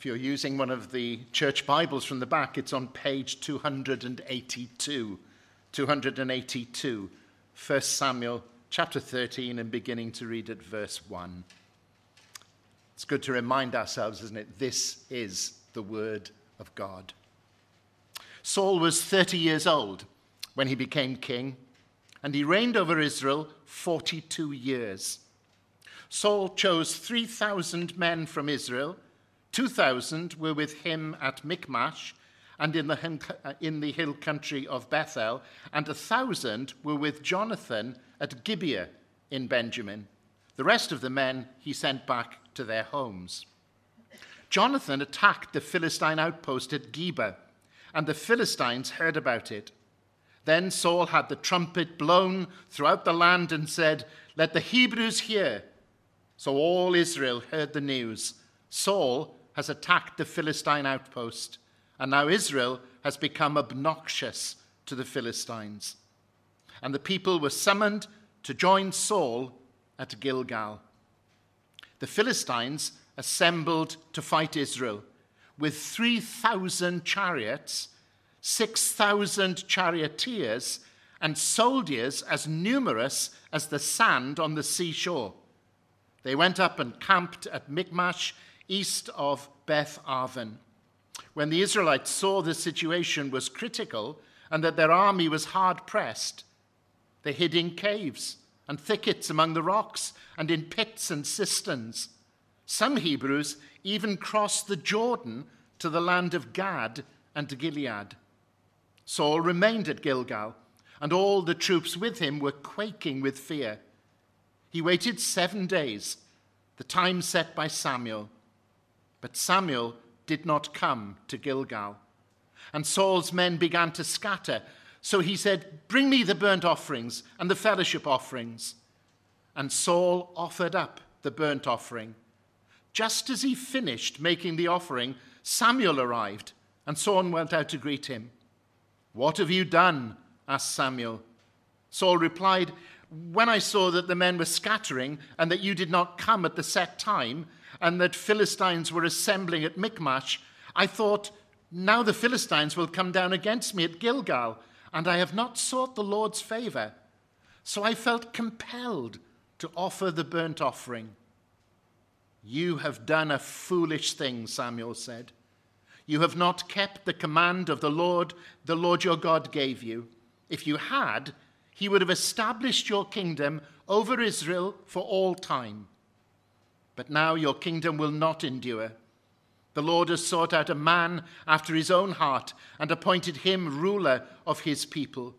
If you're using one of the church Bibles from the back, it's on page 282. 282, 1 Samuel chapter 13, and beginning to read at verse 1. It's good to remind ourselves, isn't it? This is the Word of God. Saul was 30 years old when he became king, and he reigned over Israel 42 years. Saul chose 3,000 men from Israel, 2,000 were with him at Michmash and in the, in the hill country of Bethel, and a thousand were with Jonathan at Gibeah in Benjamin. The rest of the men he sent back to their homes. Jonathan attacked the Philistine outpost at Geba, and the Philistines heard about it. Then Saul had the trumpet blown throughout the land and said, Let the Hebrews hear. So all Israel heard the news. Saul has attacked the Philistine outpost, and now Israel has become obnoxious to the Philistines. And the people were summoned to join Saul at Gilgal. The Philistines assembled to fight Israel with 3,000 chariots, 6,000 charioteers, and soldiers as numerous as the sand on the seashore. They went up and camped at Michmash, east of Beth Aven. When the Israelites saw the situation was critical and that their army was hard pressed, they hid in caves and thickets among the rocks and in pits and cisterns. Some Hebrews even crossed the Jordan to the land of Gad and Gilead. Saul remained at Gilgal, and all the troops with him were quaking with fear. He waited seven days, the time set by Samuel. But Samuel did not come to Gilgal. And Saul's men began to scatter. So he said, Bring me the burnt offerings and the fellowship offerings. And Saul offered up the burnt offering. Just as he finished making the offering, Samuel arrived, and Saul went out to greet him. What have you done? asked Samuel. Saul replied, When I saw that the men were scattering and that you did not come at the set time, and that Philistines were assembling at Michmash, I thought, Now the Philistines will come down against me at Gilgal, and I have not sought the Lord's favor. So I felt compelled to offer the burnt offering. You have done a foolish thing, Samuel said. You have not kept the command of the Lord, the Lord your God gave you. If you had, he would have established your kingdom over Israel for all time. But now your kingdom will not endure. The Lord has sought out a man after his own heart and appointed him ruler of his people,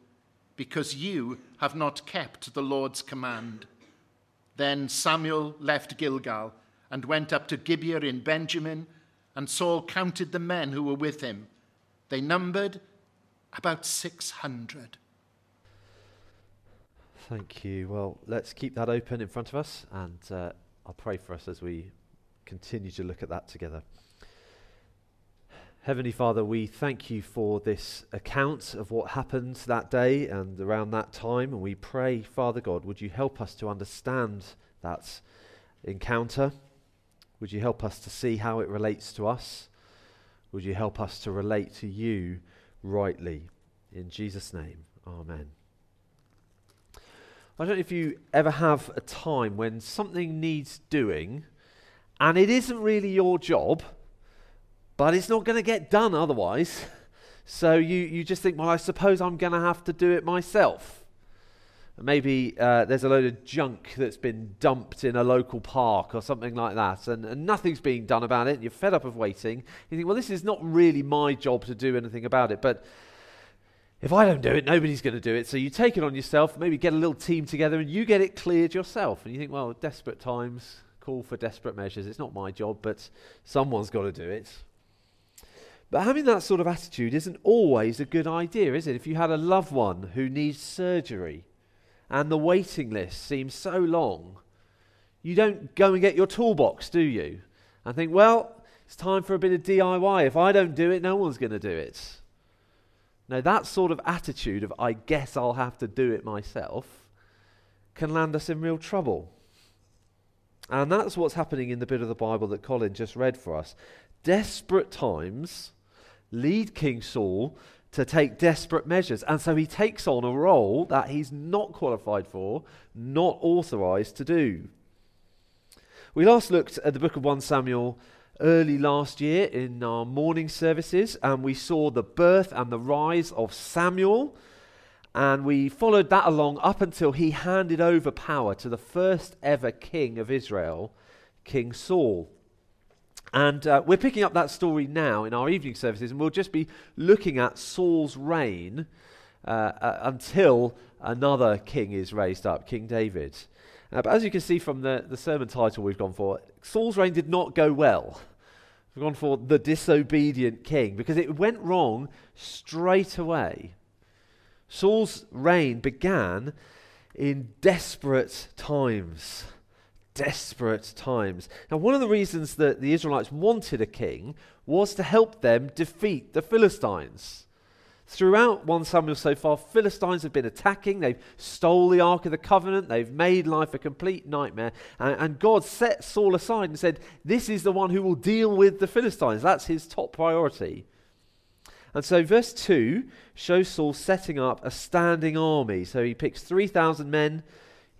because you have not kept the Lord's command. Then Samuel left Gilgal and went up to Gibeah in Benjamin, and Saul counted the men who were with him. They numbered about 600. Thank you. Well, let's keep that open in front of us, and uh, I'll pray for us as we continue to look at that together. Heavenly Father, we thank you for this account of what happened that day and around that time. And we pray, Father God, would you help us to understand that encounter? Would you help us to see how it relates to us? Would you help us to relate to you rightly? In Jesus' name, Amen. I don't know if you ever have a time when something needs doing and it isn't really your job but it's not going to get done otherwise. So you, you just think, well, I suppose I'm going to have to do it myself. Maybe uh, there's a load of junk that's been dumped in a local park or something like that, and, and nothing's being done about it, and you're fed up of waiting. You think, well, this is not really my job to do anything about it, but if I don't do it, nobody's going to do it. So you take it on yourself, maybe get a little team together, and you get it cleared yourself. And you think, well, desperate times call for desperate measures. It's not my job, but someone's got to do it. But having that sort of attitude isn't always a good idea, is it? If you had a loved one who needs surgery and the waiting list seems so long, you don't go and get your toolbox, do you? And think, well, it's time for a bit of DIY. If I don't do it, no one's going to do it. No, that sort of attitude of, I guess I'll have to do it myself, can land us in real trouble. And that's what's happening in the bit of the Bible that Colin just read for us. Desperate times lead King Saul to take desperate measures. And so he takes on a role that he's not qualified for, not authorized to do. We last looked at the book of 1 Samuel early last year in our morning services, and we saw the birth and the rise of Samuel. And we followed that along up until he handed over power to the first ever king of Israel, King Saul. And uh, we're picking up that story now in our evening services, and we'll just be looking at Saul's reign uh, uh, until another king is raised up, King David. Uh, but as you can see from the, the sermon title we've gone for, Saul's reign did not go well. We've gone for the disobedient king because it went wrong straight away. Saul's reign began in desperate times desperate times. Now, one of the reasons that the Israelites wanted a king was to help them defeat the Philistines. Throughout 1 Samuel so far, Philistines have been attacking. They've stole the Ark of the Covenant. They've made life a complete nightmare. And, and, God set Saul aside and said, This is the one who will deal with the Philistines. That's his top priority. And so, verse 2 shows Saul setting up a standing army. So he picks 3,000 men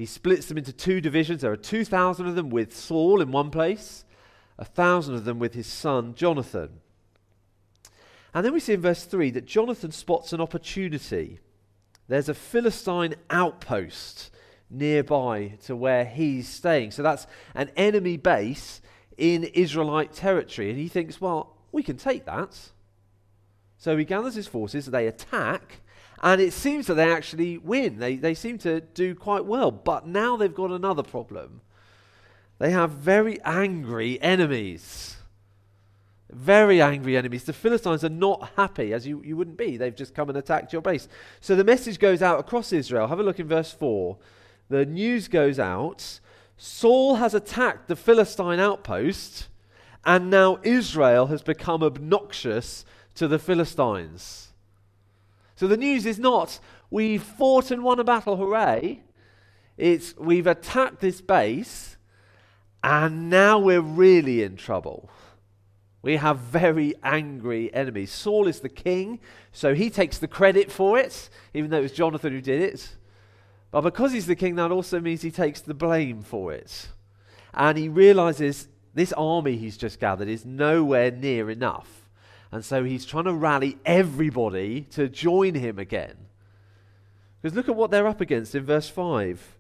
he splits them into two divisions. There are 2,000 of them with Saul in one place, a thousand of them with his son Jonathan. And then we see in verse 3 that Jonathan spots an opportunity. There's a Philistine outpost nearby to where he's staying. So that's an enemy base in Israelite territory. And he thinks, well, we can take that. So he gathers his forces, they attack, and it seems that they actually win. They, they seem to do quite well. But now they've got another problem. They have very angry enemies. Very angry enemies. The Philistines are not happy, as you, you wouldn't be. They've just come and attacked your base. So the message goes out across Israel. Have a look in verse 4. The news goes out Saul has attacked the Philistine outpost, and now Israel has become obnoxious to the Philistines. So the news is not, we've fought and won a battle, hooray. It's, we've attacked this base, and now we're really in trouble. We have very angry enemies. Saul is the king, so he takes the credit for it, even though it was Jonathan who did it. But because he's the king, that also means he takes the blame for it. And he realizes this army he's just gathered is nowhere near enough. And so he's trying to rally everybody to join him again. Because look at what they're up against in verse 5.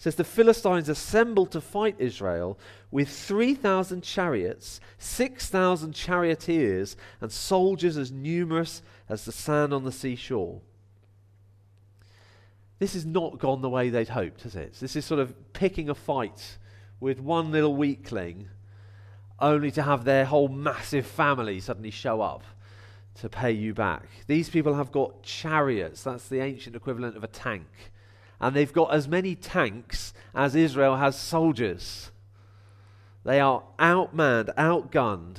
Says, The Philistines assembled to fight Israel with 3,000 chariots, 6,000 charioteers, and soldiers as numerous as the sand on the seashore. This has not gone the way they'd hoped, has it? This is sort of picking a fight with one little weakling only to have their whole massive family suddenly show up to pay you back. These people have got chariots, that's the ancient equivalent of a tank. And they've got as many tanks as Israel has soldiers. They are outmanned, outgunned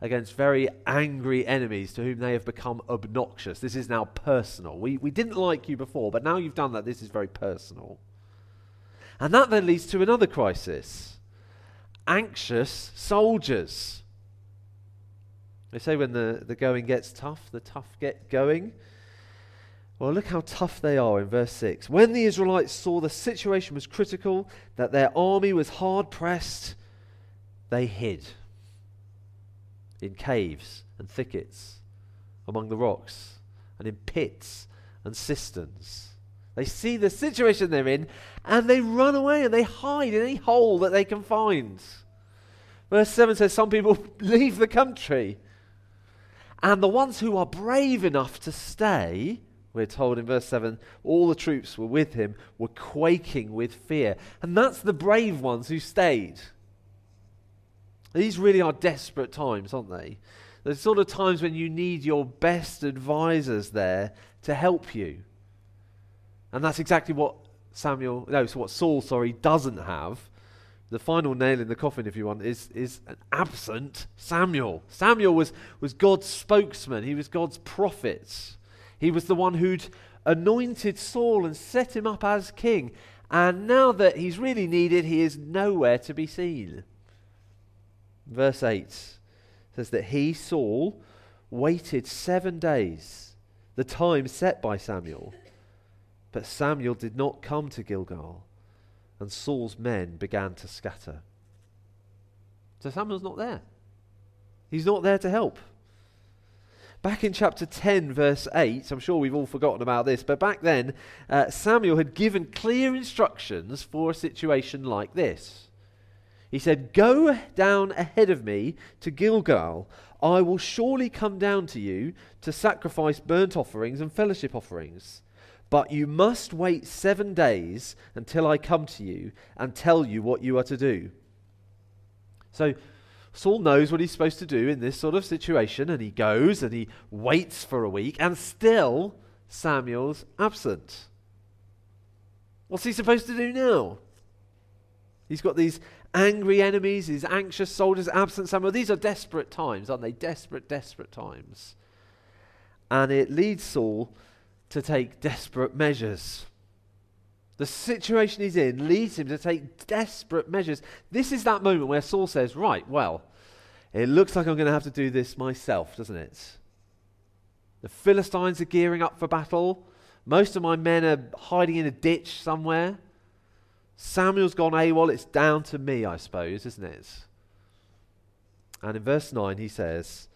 against very angry enemies to whom they have become obnoxious. This is now personal. We, we didn't like you before, but now you've done that, this is very personal. And that then leads to another crisis anxious soldiers. They say when the, the going gets tough, the tough get going. Well, look how tough they are in verse 6. When the Israelites saw the situation was critical, that their army was hard pressed, they hid in caves and thickets, among the rocks, and in pits and cisterns. They see the situation they're in and they run away and they hide in any hole that they can find. Verse 7 says some people leave the country. And the ones who are brave enough to stay, we're told in verse 7, all the troops were with him, were quaking with fear. And that's the brave ones who stayed. These really are desperate times, aren't they? The sort of times when you need your best advisors there to help you. And that's exactly what Samuel, no, so what Saul, sorry, doesn't have. The final nail in the coffin, if you want, is, is an absent Samuel. Samuel was, was God's spokesman, he was God's prophet. He was the one who'd anointed Saul and set him up as king. And now that he's really needed, he is nowhere to be seen. Verse 8 says that he, Saul, waited seven days, the time set by Samuel. But Samuel did not come to Gilgal, and Saul's men began to scatter. So Samuel's not there. He's not there to help. Back in chapter 10, verse 8, I'm sure we've all forgotten about this, but back then, uh, Samuel had given clear instructions for a situation like this. He said, Go down ahead of me to Gilgal. I will surely come down to you to sacrifice burnt offerings and fellowship offerings. But you must wait seven days until I come to you and tell you what you are to do. So, Saul knows what he's supposed to do in this sort of situation, and he goes and he waits for a week, and still Samuel's absent. What's he supposed to do now? He's got these angry enemies, these anxious soldiers, absent Samuel. These are desperate times, aren't they? Desperate, desperate times. And it leads Saul to take desperate measures. The situation he's in leads him to take desperate measures. This is that moment where Saul says, Right, well, it looks like I'm going to have to do this myself, doesn't it? The Philistines are gearing up for battle. Most of my men are hiding in a ditch somewhere. Samuel's gone AWOL. It's down to me, I suppose, isn't it? And in verse 9, he says,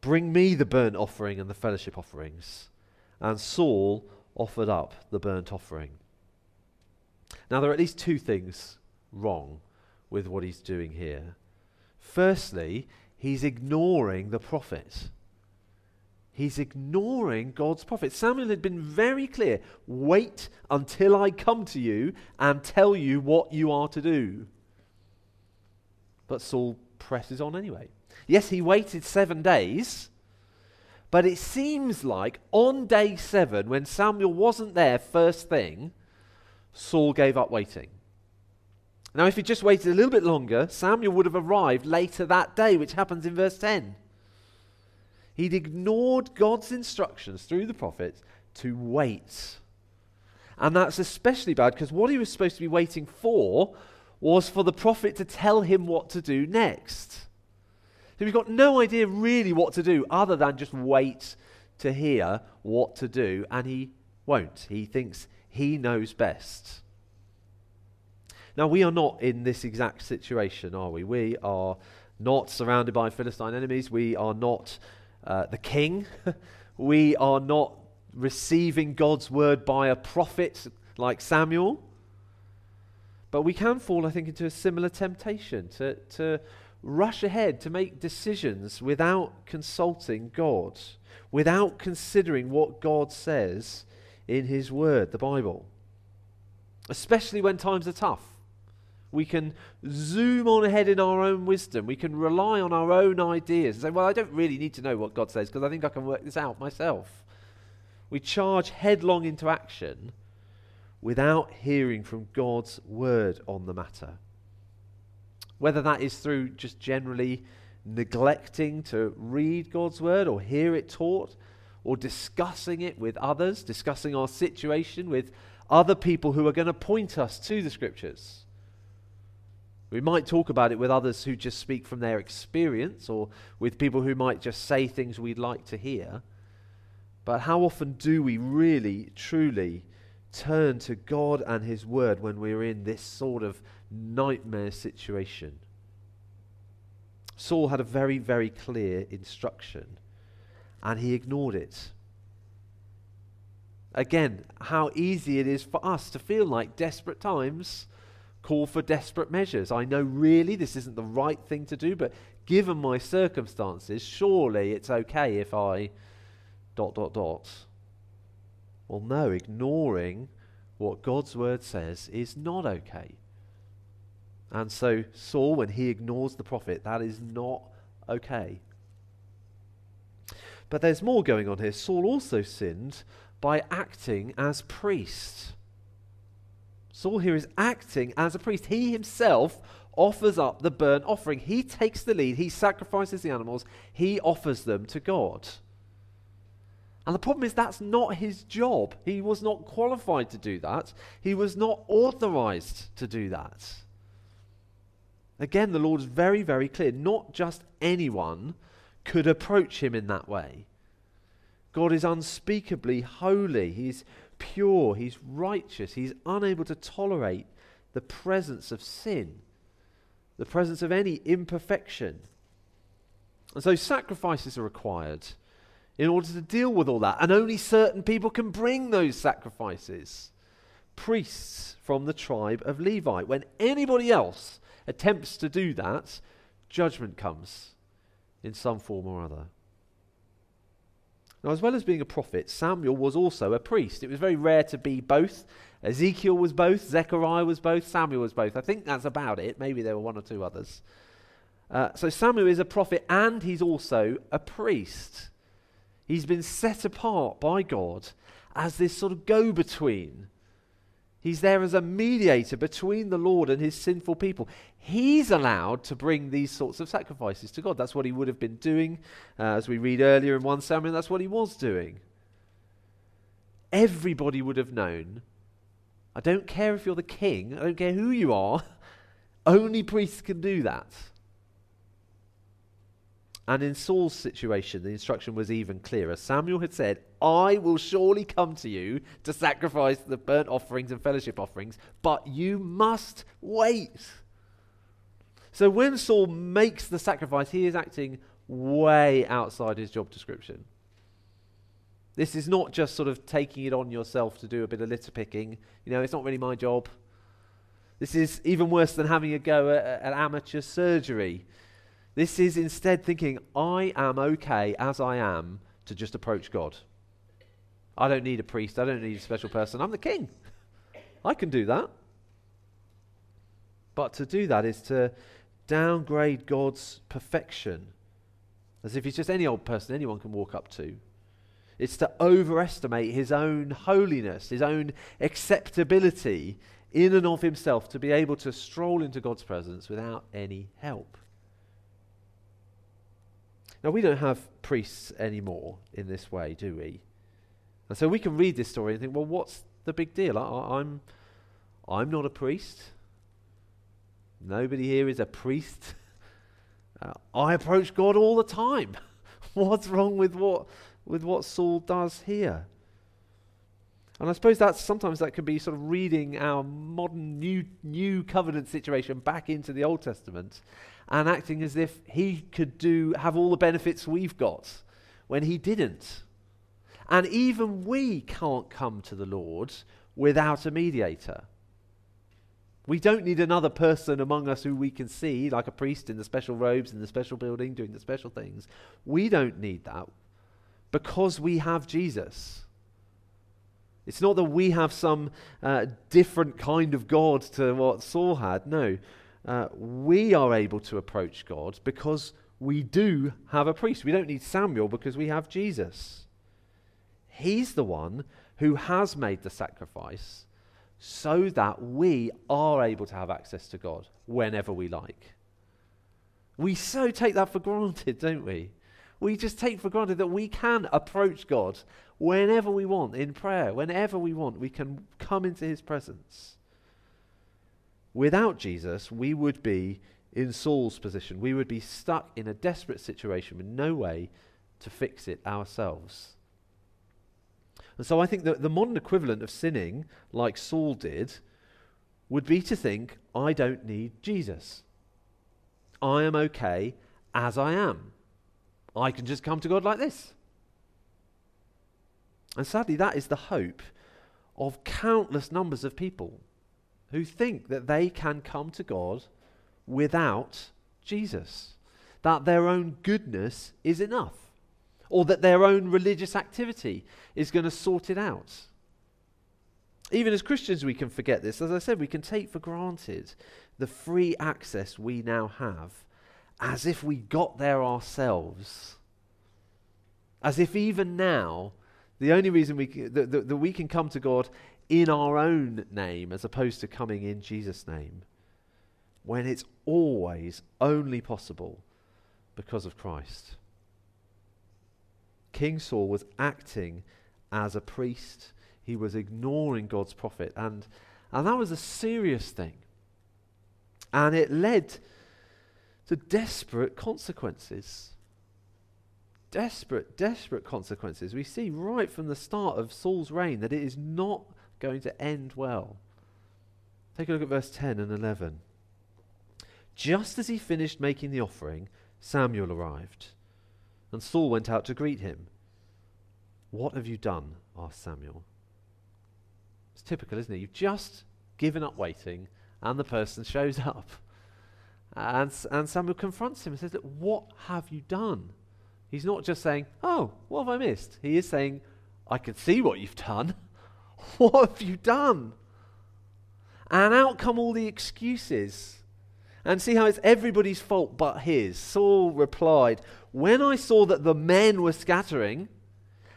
Bring me the burnt offering and the fellowship offerings. And Saul offered up the burnt offering. Now, there are at least two things wrong with what he's doing here. Firstly, he's ignoring the prophets. He's ignoring God's prophets. Samuel had been very clear wait until I come to you and tell you what you are to do. But Saul presses on anyway. Yes, he waited seven days, but it seems like on day seven, when Samuel wasn't there first thing, Saul gave up waiting. Now, if he just waited a little bit longer, Samuel would have arrived later that day, which happens in verse 10. He'd ignored God's instructions through the prophets to wait. And that's especially bad because what he was supposed to be waiting for was for the prophet to tell him what to do next. So he's got no idea really what to do other than just wait to hear what to do, and he won't. He thinks he knows best. Now, we are not in this exact situation, are we? We are not surrounded by Philistine enemies. We are not uh, the king. we are not receiving God's word by a prophet like Samuel. But we can fall, I think, into a similar temptation to, to rush ahead to make decisions without consulting God, without considering what God says in His Word, the Bible. Especially when times are tough. We can zoom on ahead in our own wisdom. We can rely on our own ideas and say, well, I don't really need to know what God says because I think I can work this out myself. We charge headlong into action without hearing from God's word on the matter. Whether that is through just generally neglecting to read God's word or hear it taught, or discussing it with others, discussing our situation with other people who are going to point us to the scriptures. We might talk about it with others who just speak from their experience or with people who might just say things we'd like to hear. But how often do we really, truly turn to God and His Word when we're in this sort of nightmare situation? Saul had a very, very clear instruction and he ignored it. Again, how easy it is for us to feel like desperate times call for desperate measures. I know really this isn't the right thing to do, but given my circumstances, surely it's okay if I dot dot dot. Well, no, ignoring what God's word says is not okay. And so, Saul, when he ignores the prophet, that is not okay. But there's more going on here. Saul also sinned by acting as priest. Saul here is acting as a priest. He himself offers up the burnt offering. He takes the lead, he sacrifices the animals, he offers them to God. And the problem is that's not his job. He was not qualified to do that. He was not authorized to do that. Again, the Lord is very, very clear. Not just anyone could approach him in that way. God is unspeakably holy. He's pure. He's righteous. He's unable to tolerate the presence of sin, the presence of any imperfection. And so sacrifices are required in order to deal with all that. And only certain people can bring those sacrifices. Priests from the tribe of Levi. When anybody else attempts to do that, judgment comes in some form or other. Now, as well as being a prophet, Samuel was also a priest. It was very rare to be both. Ezekiel was both, Zechariah was both, Samuel was both. I think that's about it. Maybe there were one or two others. Uh, so Samuel is a prophet and he's also a priest. He's been set apart by God as this sort of go between. He's there as a mediator between the Lord and his sinful people. He's allowed to bring these sorts of sacrifices to God. That's what he would have been doing, uh, as we read earlier in 1 Samuel, that's what he was doing. Everybody would have known. I don't care if you're the king, I don't care who you are, only priests can do that. And in Saul's situation, the instruction was even clearer. Samuel had said, I will surely come to you to sacrifice the burnt offerings and fellowship offerings, but you must wait. So when Saul makes the sacrifice, he is acting way outside his job description. This is not just sort of taking it on yourself to do a bit of litter picking. You know, it's not really my job. This is even worse than having a go at, at amateur surgery. This is instead thinking, I am okay as I am to just approach God. I don't need a priest. I don't need a special person. I'm the king. I can do that. But to do that is to downgrade God's perfection as if he's just any old person anyone can walk up to. It's to overestimate his own holiness, his own acceptability in and of himself, to be able to stroll into God's presence without any help. Now, we don't have priests anymore in this way, do we? And so we can read this story and think, well, what's the big deal? I, I'm, I'm not a priest. Nobody here is a priest. Uh, I approach God all the time. What's wrong with what, with what Saul does here? And I suppose that's sometimes that could be sort of reading our modern new new covenant situation back into the Old Testament and acting as if he could do have all the benefits we've got when he didn't. And even we can't come to the Lord without a mediator. We don't need another person among us who we can see, like a priest in the special robes in the special building doing the special things. We don't need that because we have Jesus. It's not that we have some uh, different kind of God to what Saul had. No, uh, we are able to approach God because we do have a priest. We don't need Samuel because we have Jesus. He's the one who has made the sacrifice so that we are able to have access to God whenever we like. We so take that for granted, don't we? We just take for granted that we can approach God whenever we want in prayer, whenever we want, we can come into his presence. Without Jesus, we would be in Saul's position. We would be stuck in a desperate situation with no way to fix it ourselves. And so I think that the modern equivalent of sinning, like Saul did, would be to think, I don't need Jesus. I am okay as I am. I can just come to God like this. And sadly, that is the hope of countless numbers of people who think that they can come to God without Jesus, that their own goodness is enough, or that their own religious activity is going to sort it out. Even as Christians, we can forget this. As I said, we can take for granted the free access we now have as if we got there ourselves. As if even now, the only reason we, that, that, that we can come to God in our own name as opposed to coming in Jesus' name when it's always only possible because of Christ. King Saul was acting as a priest. He was ignoring God's prophet. And, and that was a serious thing. And it led to desperate consequences. Desperate, desperate consequences. We see right from the start of Saul's reign that it is not going to end well. Take a look at verse 10 and 11. Just as he finished making the offering, Samuel arrived, and Saul went out to greet him. What have you done? asked Samuel. It's typical, isn't it? You've just given up waiting, and the person shows up. And, and Samuel confronts him and says, Look, What have you done? He's not just saying, Oh, what have I missed? He is saying, I can see what you've done. what have you done? And out come all the excuses. And see how it's everybody's fault but his. Saul replied, When I saw that the men were scattering,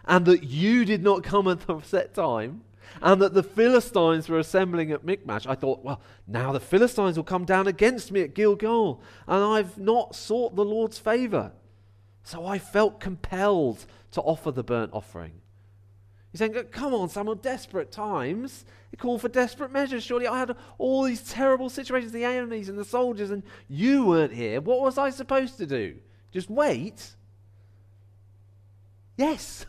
and that you did not come at the set time, and that the Philistines were assembling at Michmash, I thought, well, now the Philistines will come down against me at Gilgal, and I've not sought the Lord's favor. So I felt compelled to offer the burnt offering. He's saying, Come on, Samuel, desperate times. They call for desperate measures. Surely I had all these terrible situations, the enemies and the soldiers, and you weren't here. What was I supposed to do? Just wait? Yes.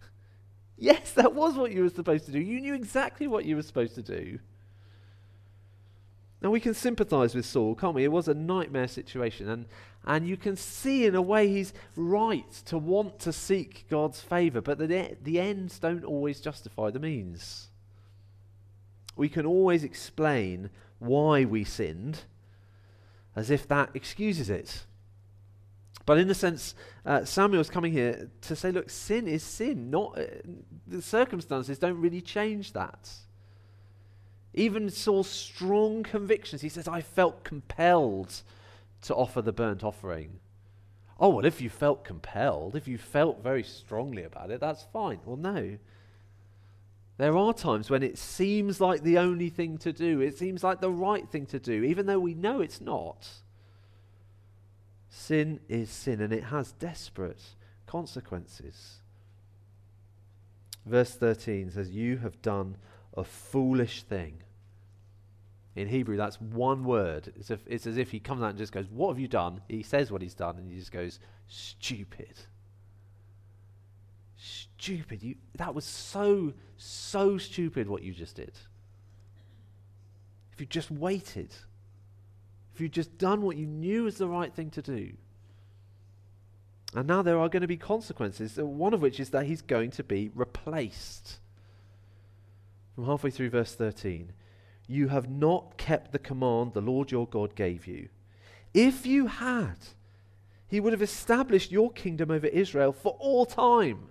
yes, that was what you were supposed to do. You knew exactly what you were supposed to do. Now we can sympathize with Saul, can't we? It was a nightmare situation, and, and you can see in a way he's right to want to seek God's favor, but the, the ends don't always justify the means. We can always explain why we sinned as if that excuses it. But in a sense, uh, Samuel's coming here to say, look, sin is sin. Not uh, the circumstances don't really change that. Even Saul's strong convictions, he says, I felt compelled to offer the burnt offering. Oh, well, if you felt compelled, if you felt very strongly about it, that's fine. Well, no. There are times when it seems like the only thing to do, it seems like the right thing to do, even though we know it's not. Sin is sin, and it has desperate consequences. Verse 13 says, You have done a foolish thing. In Hebrew, that's one word. It's, if, it's as if he comes out and just goes, What have you done? He says what he's done, and he just goes, Stupid. Stupid. You, that was so, so stupid what you just did. If you just waited, if you'd just done what you knew was the right thing to do. And now there are going to be consequences, one of which is that he's going to be replaced. From halfway through verse 13 You have not kept the command the Lord your God gave you. If you had, he would have established your kingdom over Israel for all time.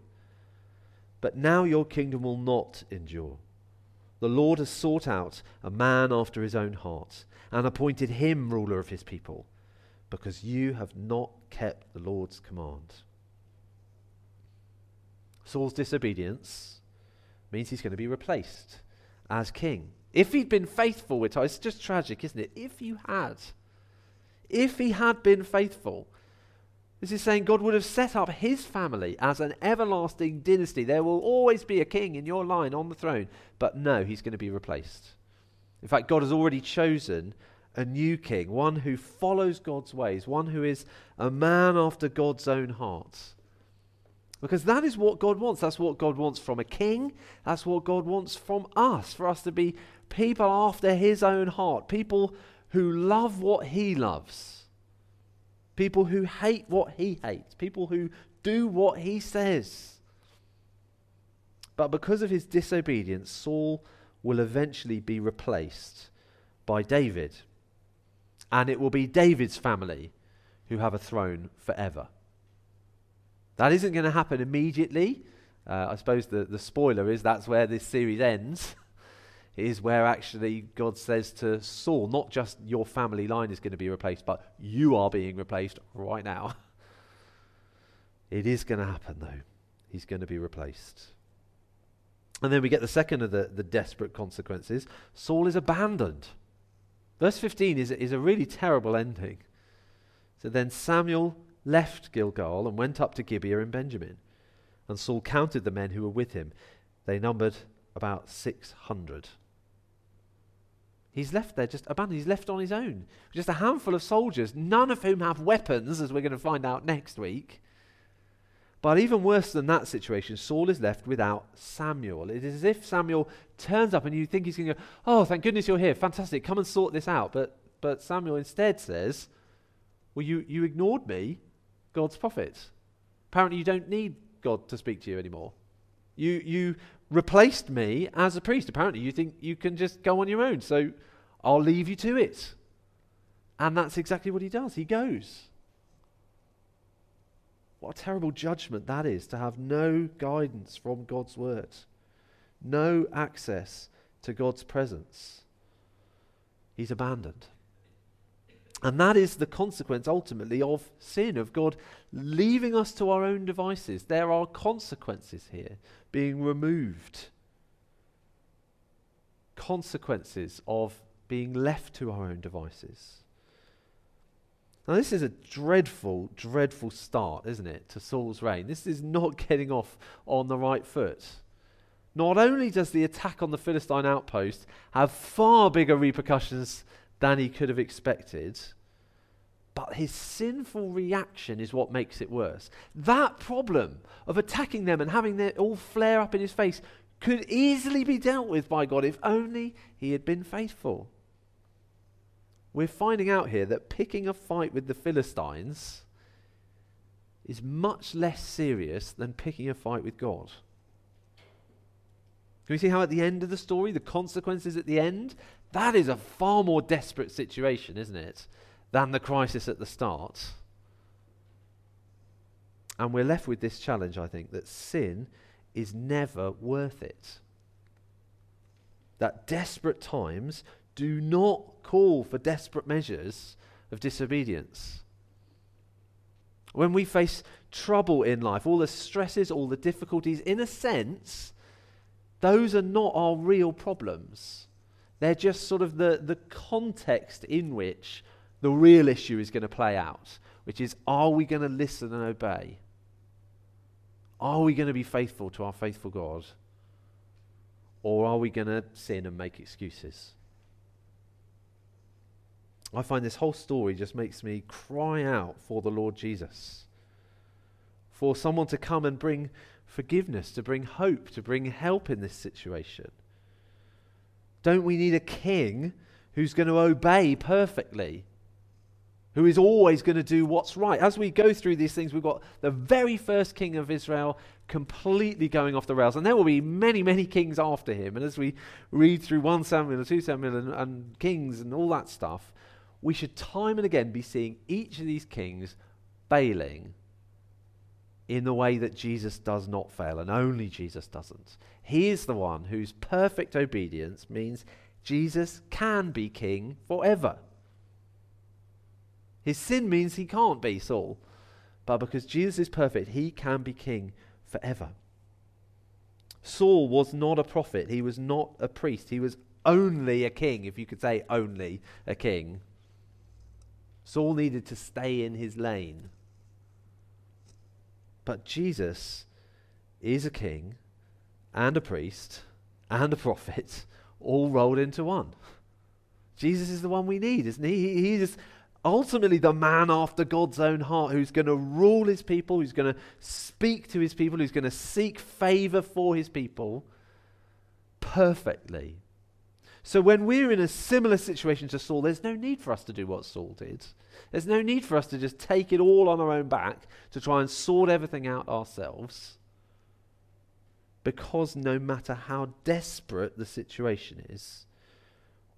But now your kingdom will not endure. The Lord has sought out a man after his own heart and appointed him ruler of his people, because you have not kept the Lord's command. Saul's disobedience means he's going to be replaced as king. If he'd been faithful with it's just tragic, isn't it? If you had, if he had been faithful, this is saying God would have set up his family as an everlasting dynasty. There will always be a king in your line on the throne. But no, he's going to be replaced. In fact, God has already chosen a new king, one who follows God's ways, one who is a man after God's own heart. Because that is what God wants. That's what God wants from a king. That's what God wants from us, for us to be people after his own heart, people who love what he loves, people who hate what he hates, people who do what he says. But because of his disobedience, Saul will eventually be replaced by David. And it will be David's family who have a throne forever. That isn't going to happen immediately. Uh, I suppose the, the spoiler is that's where this series ends. is where actually God says to Saul, not just your family line is going to be replaced, but you are being replaced right now. It is going to happen, though. He's going to be replaced. And then we get the second of the, the desperate consequences Saul is abandoned. Verse 15 is, is a really terrible ending. So then Samuel left Gilgal and went up to Gibeah in Benjamin. And Saul counted the men who were with him. They numbered about 600. He's left there just abandoned. He's left on his own. Just a handful of soldiers, none of whom have weapons, as we're going to find out next week. But even worse than that situation, Saul is left without Samuel. It is as if Samuel turns up and you think he's going to go, Oh, thank goodness you're here. Fantastic. Come and sort this out. But, but Samuel instead says, Well, you, you ignored me, God's prophets. Apparently, you don't need God to speak to you anymore. You, you replaced me as a priest. Apparently, you think you can just go on your own. So I'll leave you to it. And that's exactly what he does. He goes. What a terrible judgment that is to have no guidance from God's word, no access to God's presence. He's abandoned. And that is the consequence ultimately of sin, of God leaving us to our own devices. There are consequences here being removed. Consequences of being left to our own devices. Now, this is a dreadful, dreadful start, isn't it, to Saul's reign? This is not getting off on the right foot. Not only does the attack on the Philistine outpost have far bigger repercussions than he could have expected. But his sinful reaction is what makes it worse. That problem of attacking them and having it all flare up in his face could easily be dealt with by God if only he had been faithful. We're finding out here that picking a fight with the Philistines is much less serious than picking a fight with God. Can we see how at the end of the story, the consequences at the end, that is a far more desperate situation, isn't it, than the crisis at the start. And we're left with this challenge, I think, that sin is never worth it. That desperate times do not call for desperate measures of disobedience. When we face trouble in life, all the stresses, all the difficulties, in a sense, those are not our real problems. They're just sort of the, the context in which the real issue is going to play out, which is are we going to listen and obey? Are we going to be faithful to our faithful God? Or are we going to sin and make excuses? I find this whole story just makes me cry out for the Lord Jesus. For someone to come and bring forgiveness, to bring hope, to bring help in this situation. Don't we need a king who's going to obey perfectly? Who is always going to do what's right? As we go through these things, we've got the very first king of Israel completely going off the rails. And there will be many, many kings after him. And as we read through 1 Samuel and 2 Samuel and, and kings and all that stuff, we should time and again be seeing each of these kings failing in the way that Jesus does not fail, and only Jesus doesn't. He is the one whose perfect obedience means Jesus can be king forever. His sin means he can't be Saul, but because Jesus is perfect, he can be king forever. Saul was not a prophet, he was not a priest, he was only a king, if you could say only a king. Saul needed to stay in his lane. But Jesus is a king and a priest and a prophet all rolled into one. Jesus is the one we need, isn't he? he he's ultimately the man after God's own heart who's going to rule his people, who's going to speak to his people, who's going to seek favor for his people perfectly. So when we're in a similar situation to Saul, there's no need for us to do what Saul did. There's no need for us to just take it all on our own back to try and sort everything out ourselves. Because no matter how desperate the situation is,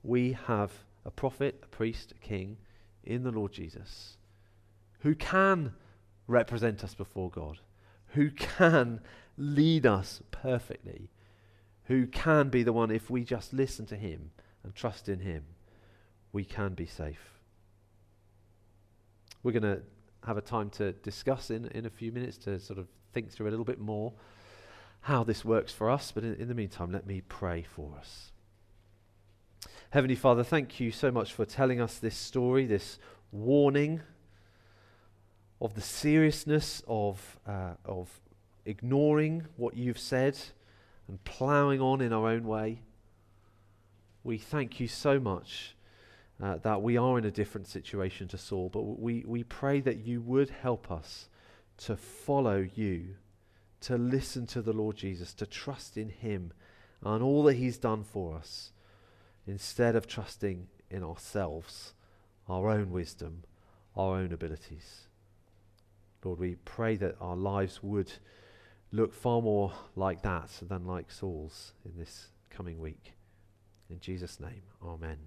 we have a prophet, a priest, a king in the Lord Jesus who can represent us before God, who can lead us perfectly, who can be the one, if we just listen to him and trust in him, we can be safe. We're going to have a time to discuss in, in a few minutes to sort of think through a little bit more how this works for us. But in, in the meantime, let me pray for us. Heavenly Father, thank you so much for telling us this story, this warning of the seriousness of, uh, of ignoring what you've said and ploughing on in our own way. We thank you so much uh, that we are in a different situation to Saul, but we, we pray that you would help us to follow you, to listen to the Lord Jesus, to trust in him and all that he's done for us, instead of trusting in ourselves, our own wisdom, our own abilities. Lord, we pray that our lives would look far more like that than like Saul's in this coming week. In Jesus' name, amen.